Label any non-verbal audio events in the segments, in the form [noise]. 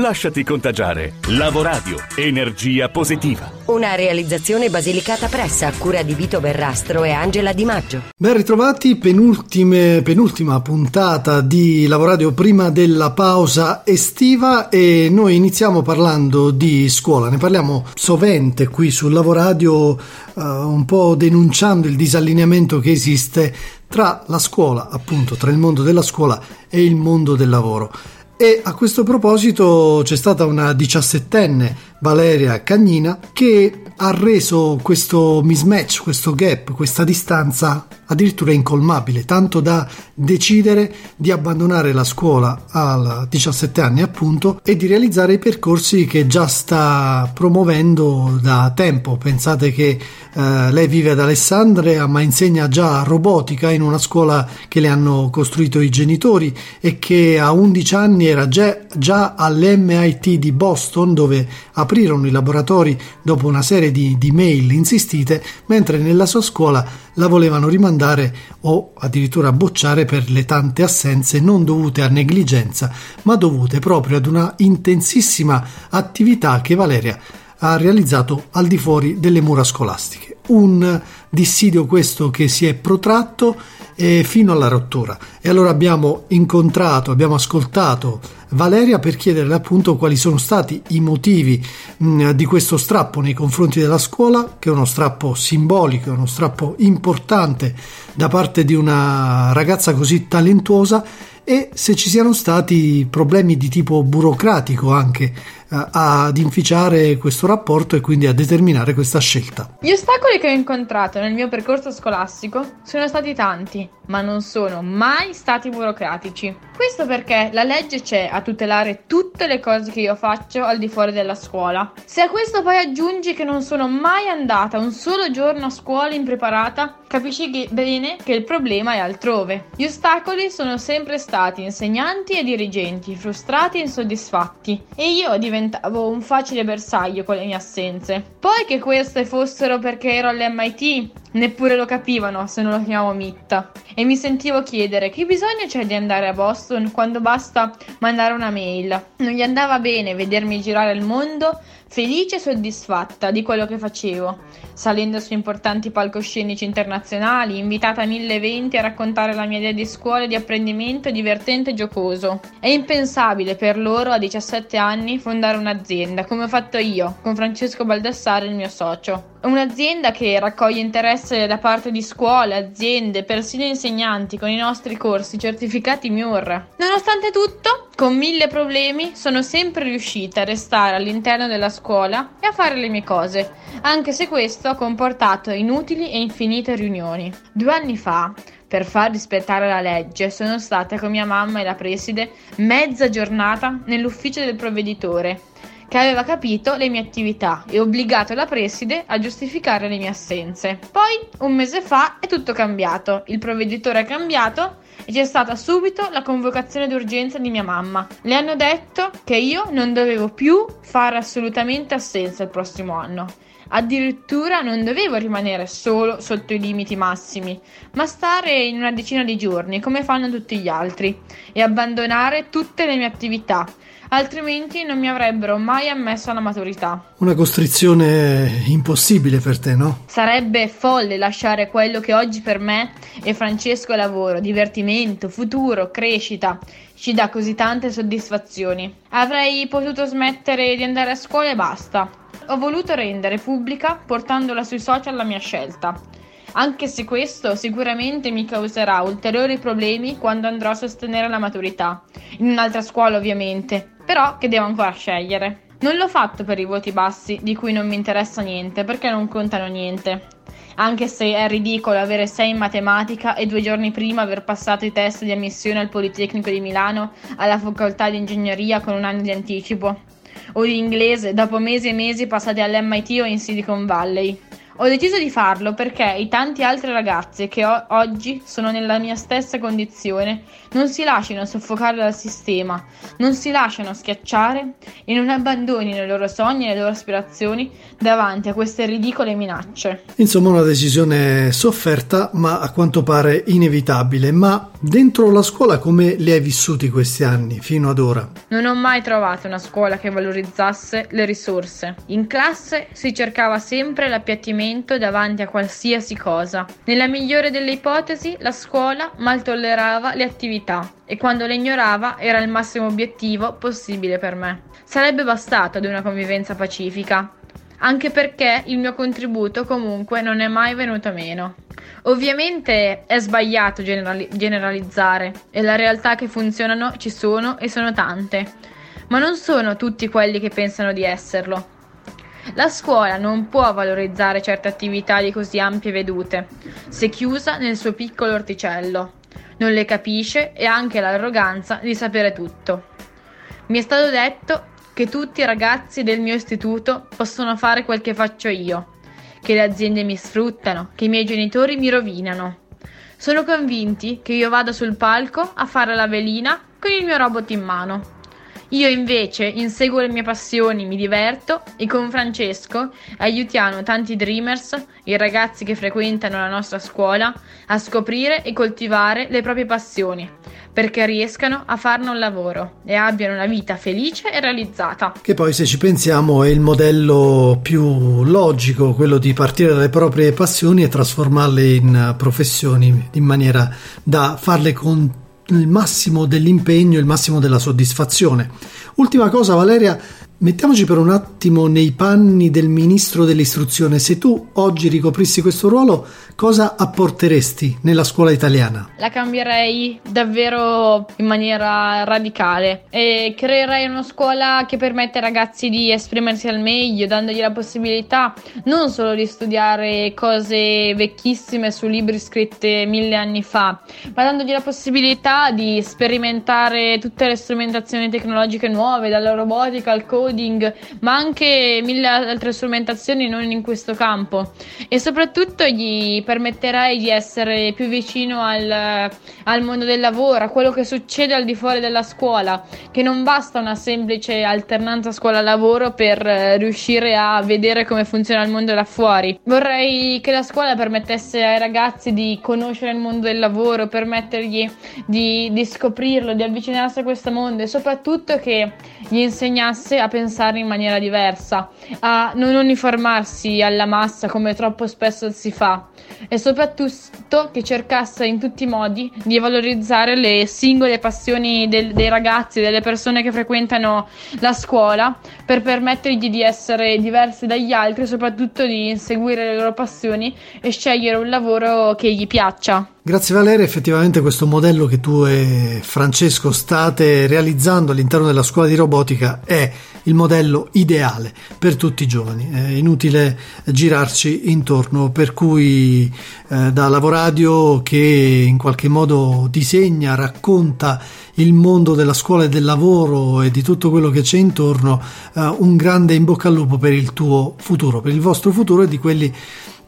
Lasciati contagiare. Lavoradio, energia positiva. Una realizzazione basilicata pressa a cura di Vito Berrastro e Angela Di Maggio. Ben ritrovati, penultima puntata di Lavoradio prima della pausa estiva e noi iniziamo parlando di scuola. Ne parliamo sovente qui sul Lavoradio, uh, un po' denunciando il disallineamento che esiste tra la scuola, appunto, tra il mondo della scuola e il mondo del lavoro. E a questo proposito c'è stata una diciassettenne, Valeria Cagnina, che ha reso questo mismatch, questo gap, questa distanza addirittura incolmabile, tanto da decidere di abbandonare la scuola a 17 anni appunto e di realizzare i percorsi che già sta promuovendo da tempo. Pensate che eh, lei vive ad Alessandria ma insegna già robotica in una scuola che le hanno costruito i genitori e che a 11 anni era già, già all'MIT di Boston dove aprirono i laboratori dopo una serie di, di mail insistite, mentre nella sua scuola la volevano rimandare o addirittura bocciare per le tante assenze non dovute a negligenza, ma dovute proprio ad una intensissima attività che Valeria ha realizzato al di fuori delle mura scolastiche. Un dissidio questo che si è protratto eh, fino alla rottura. E allora abbiamo incontrato, abbiamo ascoltato Valeria per chiederle appunto quali sono stati i motivi mh, di questo strappo nei confronti della scuola, che è uno strappo simbolico, uno strappo importante da parte di una ragazza così talentuosa e se ci siano stati problemi di tipo burocratico anche ad inficiare questo rapporto e quindi a determinare questa scelta. Gli ostacoli che ho incontrato nel mio percorso scolastico sono stati tanti, ma non sono mai stati burocratici. Questo perché la legge c'è a tutelare tutte le cose che io faccio al di fuori della scuola. Se a questo poi aggiungi che non sono mai andata un solo giorno a scuola impreparata, capisci che bene che il problema è altrove. Gli ostacoli sono sempre stati insegnanti e dirigenti, frustrati e insoddisfatti, e io diventavo un facile bersaglio con le mie assenze. Poi che queste fossero perché ero all'MIT, neppure lo capivano se non lo chiamavo Mitta. E mi sentivo chiedere che bisogno c'è di andare a Boston quando basta mandare una mail. Non gli andava bene vedermi girare il mondo felice e soddisfatta di quello che facevo, salendo su importanti palcoscenici internazionali, invitata a mille eventi a raccontare la mia idea di scuola e di apprendimento divertente e giocoso. È impensabile per loro a 17 anni fondare un'azienda, come ho fatto io, con Francesco Baldassare, il mio socio. Un'azienda che raccoglie interesse da parte di scuole, aziende, persino insegnanti con i nostri corsi certificati MIUR. Nonostante tutto, con mille problemi, sono sempre riuscita a restare all'interno della scuola e a fare le mie cose, anche se questo ha comportato inutili e infinite riunioni. Due anni fa, per far rispettare la legge, sono stata con mia mamma e la preside mezza giornata nell'ufficio del provveditore che aveva capito le mie attività e obbligato la preside a giustificare le mie assenze. Poi, un mese fa, è tutto cambiato. Il provveditore è cambiato e c'è stata subito la convocazione d'urgenza di mia mamma. Le hanno detto che io non dovevo più fare assolutamente assenza il prossimo anno. Addirittura non dovevo rimanere solo sotto i limiti massimi, ma stare in una decina di giorni come fanno tutti gli altri e abbandonare tutte le mie attività, altrimenti non mi avrebbero mai ammesso alla maturità. Una costrizione impossibile per te, no? Sarebbe folle lasciare quello che oggi per me e Francesco è lavoro, divertimento, futuro, crescita. Ci dà così tante soddisfazioni. Avrei potuto smettere di andare a scuola e basta. Ho voluto rendere pubblica, portandola sui social, la mia scelta anche se questo sicuramente mi causerà ulteriori problemi quando andrò a sostenere la maturità, in un'altra scuola ovviamente, però che devo ancora scegliere. Non l'ho fatto per i voti bassi, di cui non mi interessa niente, perché non contano niente. Anche se è ridicolo avere 6 in matematica e due giorni prima aver passato i test di ammissione al Politecnico di Milano alla facoltà di ingegneria con un anno di anticipo. O di inglese dopo mesi e mesi passati all'MIT o in Silicon Valley. Ho deciso di farlo perché i tanti altri ragazzi che o- oggi sono nella mia stessa condizione non si lasciano soffocare dal sistema, non si lasciano schiacciare e non abbandonino i loro sogni e le loro aspirazioni davanti a queste ridicole minacce. Insomma, una decisione sofferta, ma a quanto pare inevitabile. Ma dentro la scuola come li hai vissuti questi anni fino ad ora? Non ho mai trovato una scuola che valorizzasse le risorse. In classe si cercava sempre l'appiattimento appuntamento davanti a qualsiasi cosa. Nella migliore delle ipotesi, la scuola mal tollerava le attività e quando le ignorava era il massimo obiettivo possibile per me. Sarebbe bastato ad una convivenza pacifica, anche perché il mio contributo comunque non è mai venuto meno. Ovviamente è sbagliato generali- generalizzare e la realtà che funzionano ci sono e sono tante, ma non sono tutti quelli che pensano di esserlo. La scuola non può valorizzare certe attività di così ampie vedute, se chiusa nel suo piccolo orticello. Non le capisce e ha anche l'arroganza di sapere tutto. Mi è stato detto che tutti i ragazzi del mio istituto possono fare quel che faccio io, che le aziende mi sfruttano, che i miei genitori mi rovinano. Sono convinti che io vada sul palco a fare la velina con il mio robot in mano. Io invece inseguo le mie passioni, mi diverto e con Francesco aiutiamo tanti dreamers, i ragazzi che frequentano la nostra scuola, a scoprire e coltivare le proprie passioni, perché riescano a farne un lavoro e abbiano una vita felice e realizzata. Che poi se ci pensiamo è il modello più logico, quello di partire dalle proprie passioni e trasformarle in professioni in maniera da farle con il massimo dell'impegno, il massimo della soddisfazione. Ultima cosa Valeria, Mettiamoci per un attimo nei panni del ministro dell'istruzione. Se tu oggi ricoprissi questo ruolo, cosa apporteresti nella scuola italiana? La cambierei davvero in maniera radicale e creerei una scuola che permette ai ragazzi di esprimersi al meglio, dandogli la possibilità non solo di studiare cose vecchissime su libri scritti mille anni fa, ma dandogli la possibilità di sperimentare tutte le strumentazioni tecnologiche nuove, dalla robotica al coding coding, ma anche mille altre strumentazioni non in questo campo. E soprattutto gli permetterei di essere più vicino al, al mondo del lavoro, a quello che succede al di fuori della scuola, che non basta una semplice alternanza scuola-lavoro per eh, riuscire a vedere come funziona il mondo là fuori. Vorrei che la scuola permettesse ai ragazzi di conoscere il mondo del lavoro, permettergli di, di scoprirlo, di avvicinarsi a questo mondo e soprattutto che gli insegnasse a pensare pensare in maniera diversa, a non uniformarsi alla massa come troppo spesso si fa e soprattutto che cercasse in tutti i modi di valorizzare le singole passioni del, dei ragazzi, delle persone che frequentano la scuola per permettergli di essere diversi dagli altri e soprattutto di inseguire le loro passioni e scegliere un lavoro che gli piaccia. Grazie Valeria, effettivamente questo modello che tu e Francesco state realizzando all'interno della scuola di robotica è il modello ideale per tutti i giovani, è inutile girarci intorno, per cui eh, da Lavoradio che in qualche modo disegna, racconta il mondo della scuola e del lavoro e di tutto quello che c'è intorno, eh, un grande in bocca al lupo per il tuo futuro, per il vostro futuro e di quelli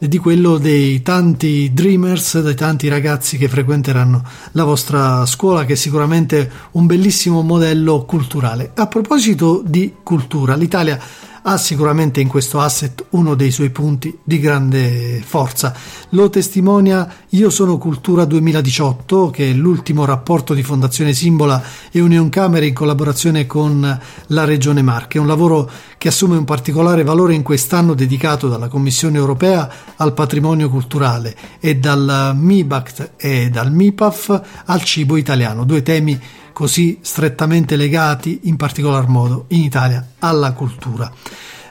di quello dei tanti dreamers, dei tanti ragazzi che frequenteranno la vostra scuola, che è sicuramente un bellissimo modello culturale. A proposito di cultura, l'Italia ha sicuramente in questo asset uno dei suoi punti di grande forza. Lo testimonia Io sono Cultura 2018, che è l'ultimo rapporto di Fondazione Simbola e Union Camere in collaborazione con la Regione Marche. un lavoro che assume un particolare valore in quest'anno dedicato dalla Commissione europea al patrimonio culturale e dal MIBACT e dal MIPAF al cibo italiano, due temi così strettamente legati in particolar modo in Italia alla cultura.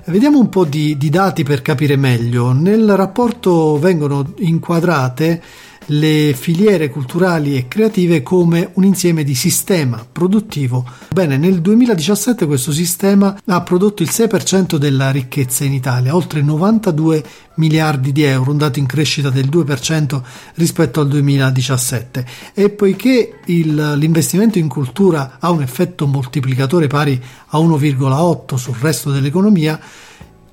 Vediamo un po' di, di dati per capire meglio. Nel rapporto vengono inquadrate le filiere culturali e creative come un insieme di sistema produttivo. Bene, nel 2017 questo sistema ha prodotto il 6% della ricchezza in Italia, oltre 92 miliardi di euro, un dato in crescita del 2% rispetto al 2017. E poiché il, l'investimento in cultura ha un effetto moltiplicatore pari a 1,8 sul resto dell'economia,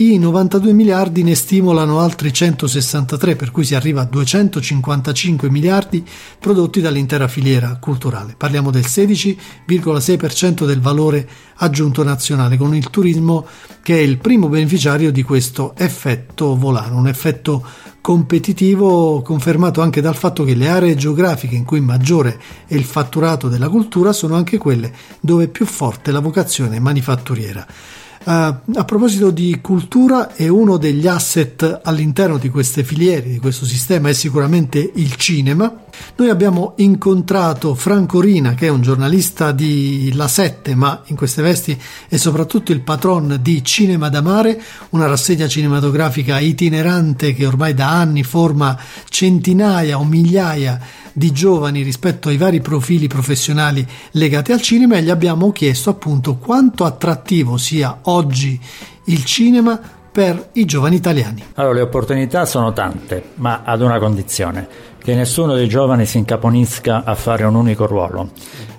i 92 miliardi ne stimolano altri 163, per cui si arriva a 255 miliardi prodotti dall'intera filiera culturale. Parliamo del 16,6% del valore aggiunto nazionale, con il turismo che è il primo beneficiario di questo effetto volano, un effetto competitivo confermato anche dal fatto che le aree geografiche in cui maggiore è il fatturato della cultura sono anche quelle dove è più forte la vocazione manifatturiera. Uh, a proposito di cultura, è uno degli asset all'interno di queste filiere, di questo sistema, è sicuramente il cinema. Noi abbiamo incontrato Franco Rina, che è un giornalista di La Sette, ma in queste vesti è soprattutto il patron di Cinema da Mare, una rassegna cinematografica itinerante che ormai da anni forma centinaia o migliaia di giovani rispetto ai vari profili professionali legati al cinema e gli abbiamo chiesto appunto quanto attrattivo sia oggi il cinema per i giovani italiani. Allora, le opportunità sono tante, ma ad una condizione, che nessuno dei giovani si incaponisca a fare un unico ruolo.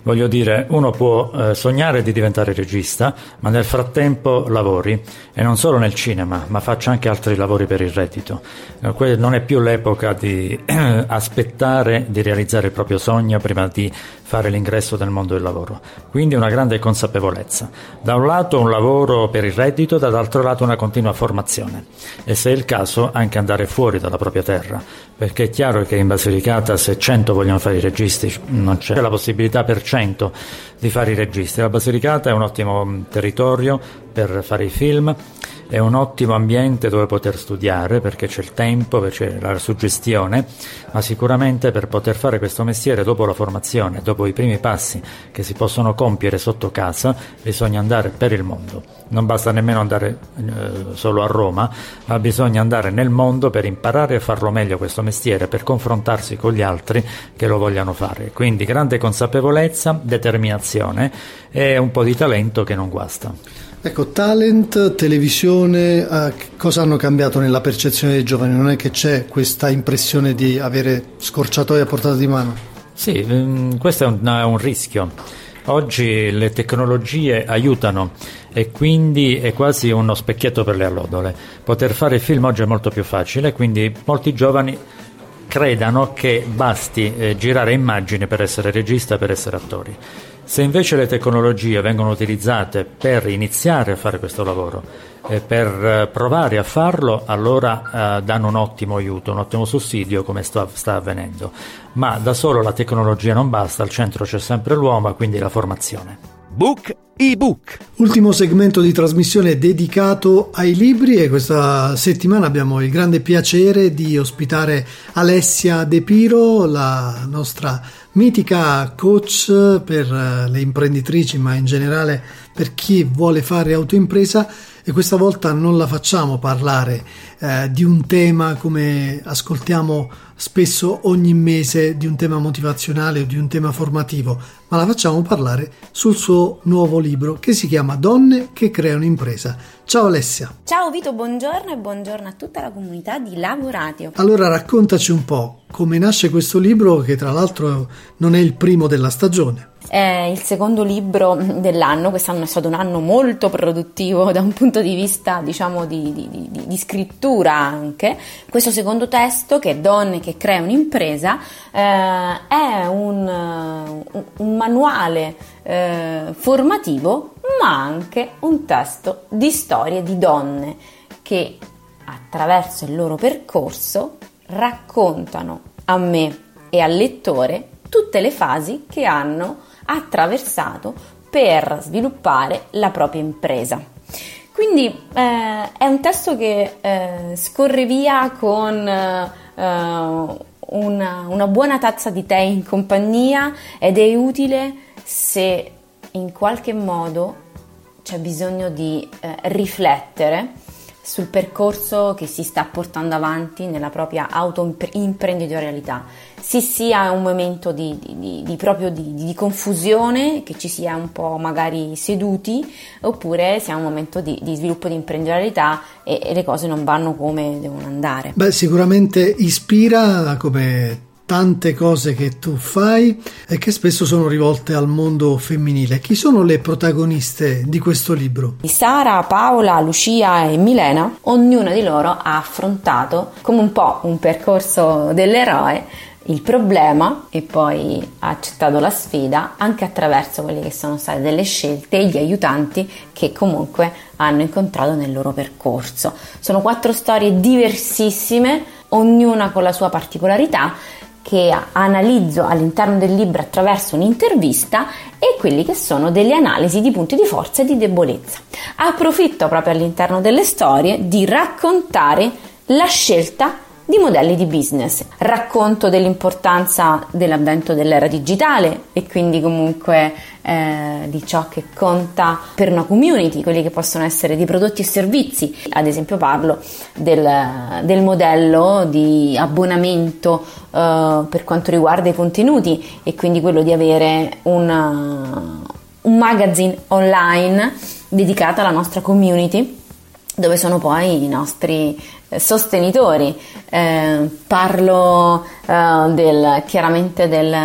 Voglio dire, uno può eh, sognare di diventare regista, ma nel frattempo lavori, e non solo nel cinema, ma faccia anche altri lavori per il reddito. Eh, non è più l'epoca di eh, [clears throat] aspettare di realizzare il proprio sogno prima di fare l'ingresso nel mondo del lavoro. Quindi una grande consapevolezza. Da un lato un lavoro per il reddito, dall'altro lato una continua formazione. E se è il caso anche andare fuori dalla propria terra, perché è chiaro che in Basilicata se 100 vogliono fare i registi non c'è la possibilità per 100 di fare i registi. La Basilicata è un ottimo territorio per fare i film è un ottimo ambiente dove poter studiare perché c'è il tempo, c'è la suggestione, ma sicuramente per poter fare questo mestiere dopo la formazione, dopo i primi passi che si possono compiere sotto casa, bisogna andare per il mondo. Non basta nemmeno andare eh, solo a Roma, ma bisogna andare nel mondo per imparare a farlo meglio questo mestiere, per confrontarsi con gli altri che lo vogliano fare. Quindi grande consapevolezza, determinazione e un po' di talento che non guasta. Ecco, talent, televisione, eh, cosa hanno cambiato nella percezione dei giovani? Non è che c'è questa impressione di avere scorciatoie a portata di mano? Sì, mm, questo è un, è un rischio. Oggi le tecnologie aiutano e quindi è quasi uno specchietto per le allodole. Poter fare film oggi è molto più facile, quindi molti giovani credano che basti eh, girare immagini per essere regista, per essere attori. Se invece le tecnologie vengono utilizzate per iniziare a fare questo lavoro e per eh, provare a farlo, allora eh, danno un ottimo aiuto, un ottimo sussidio come sta, sta, avvenendo. Ma da solo la tecnologia non basta, al centro c'è sempre l'uomo, quindi la formazione. Book ebook. Ultimo segmento di trasmissione dedicato ai libri e questa settimana abbiamo il grande piacere di ospitare Alessia De Piro, la nostra mitica coach per le imprenditrici, ma in generale per chi vuole fare autoimpresa e questa volta non la facciamo parlare eh, di un tema come ascoltiamo spesso ogni mese di un tema motivazionale o di un tema formativo, ma la facciamo parlare sul suo nuovo libro che si chiama Donne che creano impresa. Ciao Alessia. Ciao Vito, buongiorno e buongiorno a tutta la comunità di Lavoratio. Allora raccontaci un po' come nasce questo libro che tra l'altro non è il primo della stagione. È il secondo libro dell'anno, quest'anno è stato un anno molto produttivo da un punto di vista diciamo di, di, di, di scrittura anche. Questo secondo testo che è Donne che crea un'impresa eh, è un, un manuale eh, formativo ma anche un testo di storie di donne che attraverso il loro percorso raccontano a me e al lettore tutte le fasi che hanno attraversato per sviluppare la propria impresa. Quindi eh, è un testo che eh, scorre via con eh, una, una buona tazza di tè in compagnia ed è utile se in qualche modo c'è bisogno di eh, riflettere sul percorso che si sta portando avanti nella propria autoimprenditorialità. Si sia un momento di, di, di proprio di, di, confusione, che ci sia un po' magari seduti, oppure sia un momento di, sviluppo di imprenditorialità e, e le cose non vanno come devono andare. Beh, sicuramente ispira come tante cose che tu fai e che spesso sono rivolte al mondo femminile. Chi sono le protagoniste di questo libro? Sara, Paola, Lucia e Milena, ognuna di loro ha affrontato come un po' un percorso dell'eroe il problema e poi ha accettato la sfida anche attraverso quelle che sono state delle scelte e gli aiutanti che comunque hanno incontrato nel loro percorso. Sono quattro storie diversissime, ognuna con la sua particolarità che analizzo all'interno del libro attraverso un'intervista e quelli che sono delle analisi di punti di forza e di debolezza. Approfitto proprio all'interno delle storie di raccontare la scelta di modelli di business. Racconto dell'importanza dell'avvento dell'era digitale e quindi comunque eh, di ciò che conta per una community, quelli che possono essere di prodotti e servizi. Ad esempio parlo del, del modello di abbonamento eh, per quanto riguarda i contenuti e quindi quello di avere una, un magazine online dedicato alla nostra community dove sono poi i nostri eh, sostenitori. Eh, parlo eh, del, chiaramente del,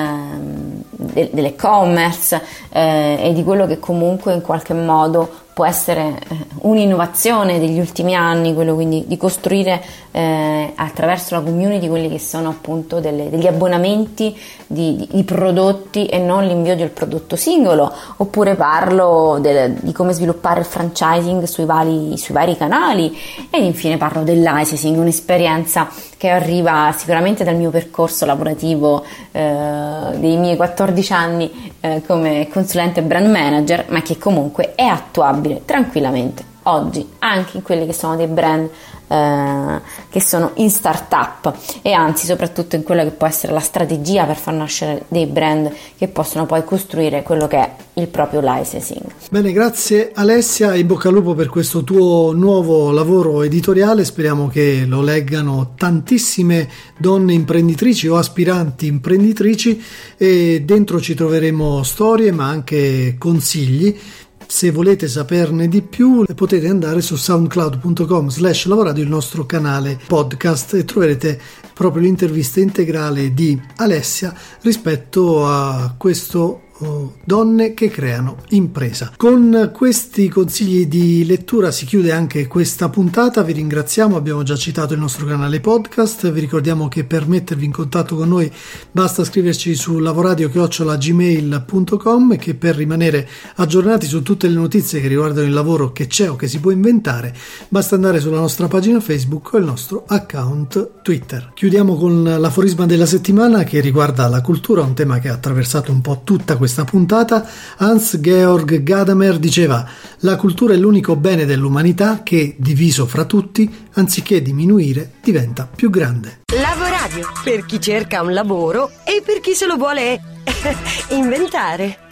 del, dell'e-commerce eh, e di quello che comunque in qualche modo può essere eh, un'innovazione degli ultimi anni, quello quindi di costruire eh, attraverso la community quelli che sono appunto delle, degli abbonamenti di, di, di, prodotti e non l'invio del prodotto singolo, oppure parlo del, di come sviluppare il franchising sui vari, sui vari canali ed infine parlo del licensing, un'esperienza che arriva sicuramente dal mio percorso lavorativo eh, dei miei 14 anni eh, come consulente brand manager, ma che comunque è attuabile stabile tranquillamente oggi anche in quelli che sono dei brand eh, che sono in startup e anzi soprattutto in quella che può essere la strategia per far nascere dei brand che possono poi costruire quello che è il proprio licensing. Bene, grazie Alessia in bocca al lupo per questo tuo nuovo lavoro editoriale, speriamo che lo leggano tantissime donne imprenditrici o aspiranti imprenditrici e dentro ci troveremo storie ma anche consigli se volete saperne di più potete andare su soundcloud.com slash lavoradio il nostro canale podcast e troverete proprio l'intervista integrale di Alessia rispetto a questo donne che creano impresa. Con questi consigli di lettura si chiude anche questa puntata, vi ringraziamo, abbiamo già citato il nostro canale podcast, vi ricordiamo che per mettervi in contatto con noi basta scriverci su lavoradio.gmail.com e che per rimanere aggiornati su tutte le notizie che riguardano il lavoro che c'è o che si può inventare basta andare sulla nostra pagina Facebook o il nostro account Twitter. Chiudiamo con l'aforisma della settimana che riguarda la cultura, un tema che ha attraversato un po' tutta questa questa puntata, Hans-Georg Gadamer diceva la cultura è l'unico bene dell'umanità che, diviso fra tutti, anziché diminuire, diventa più grande. Lavoradio, per chi cerca un lavoro e per chi se lo vuole [laughs] inventare.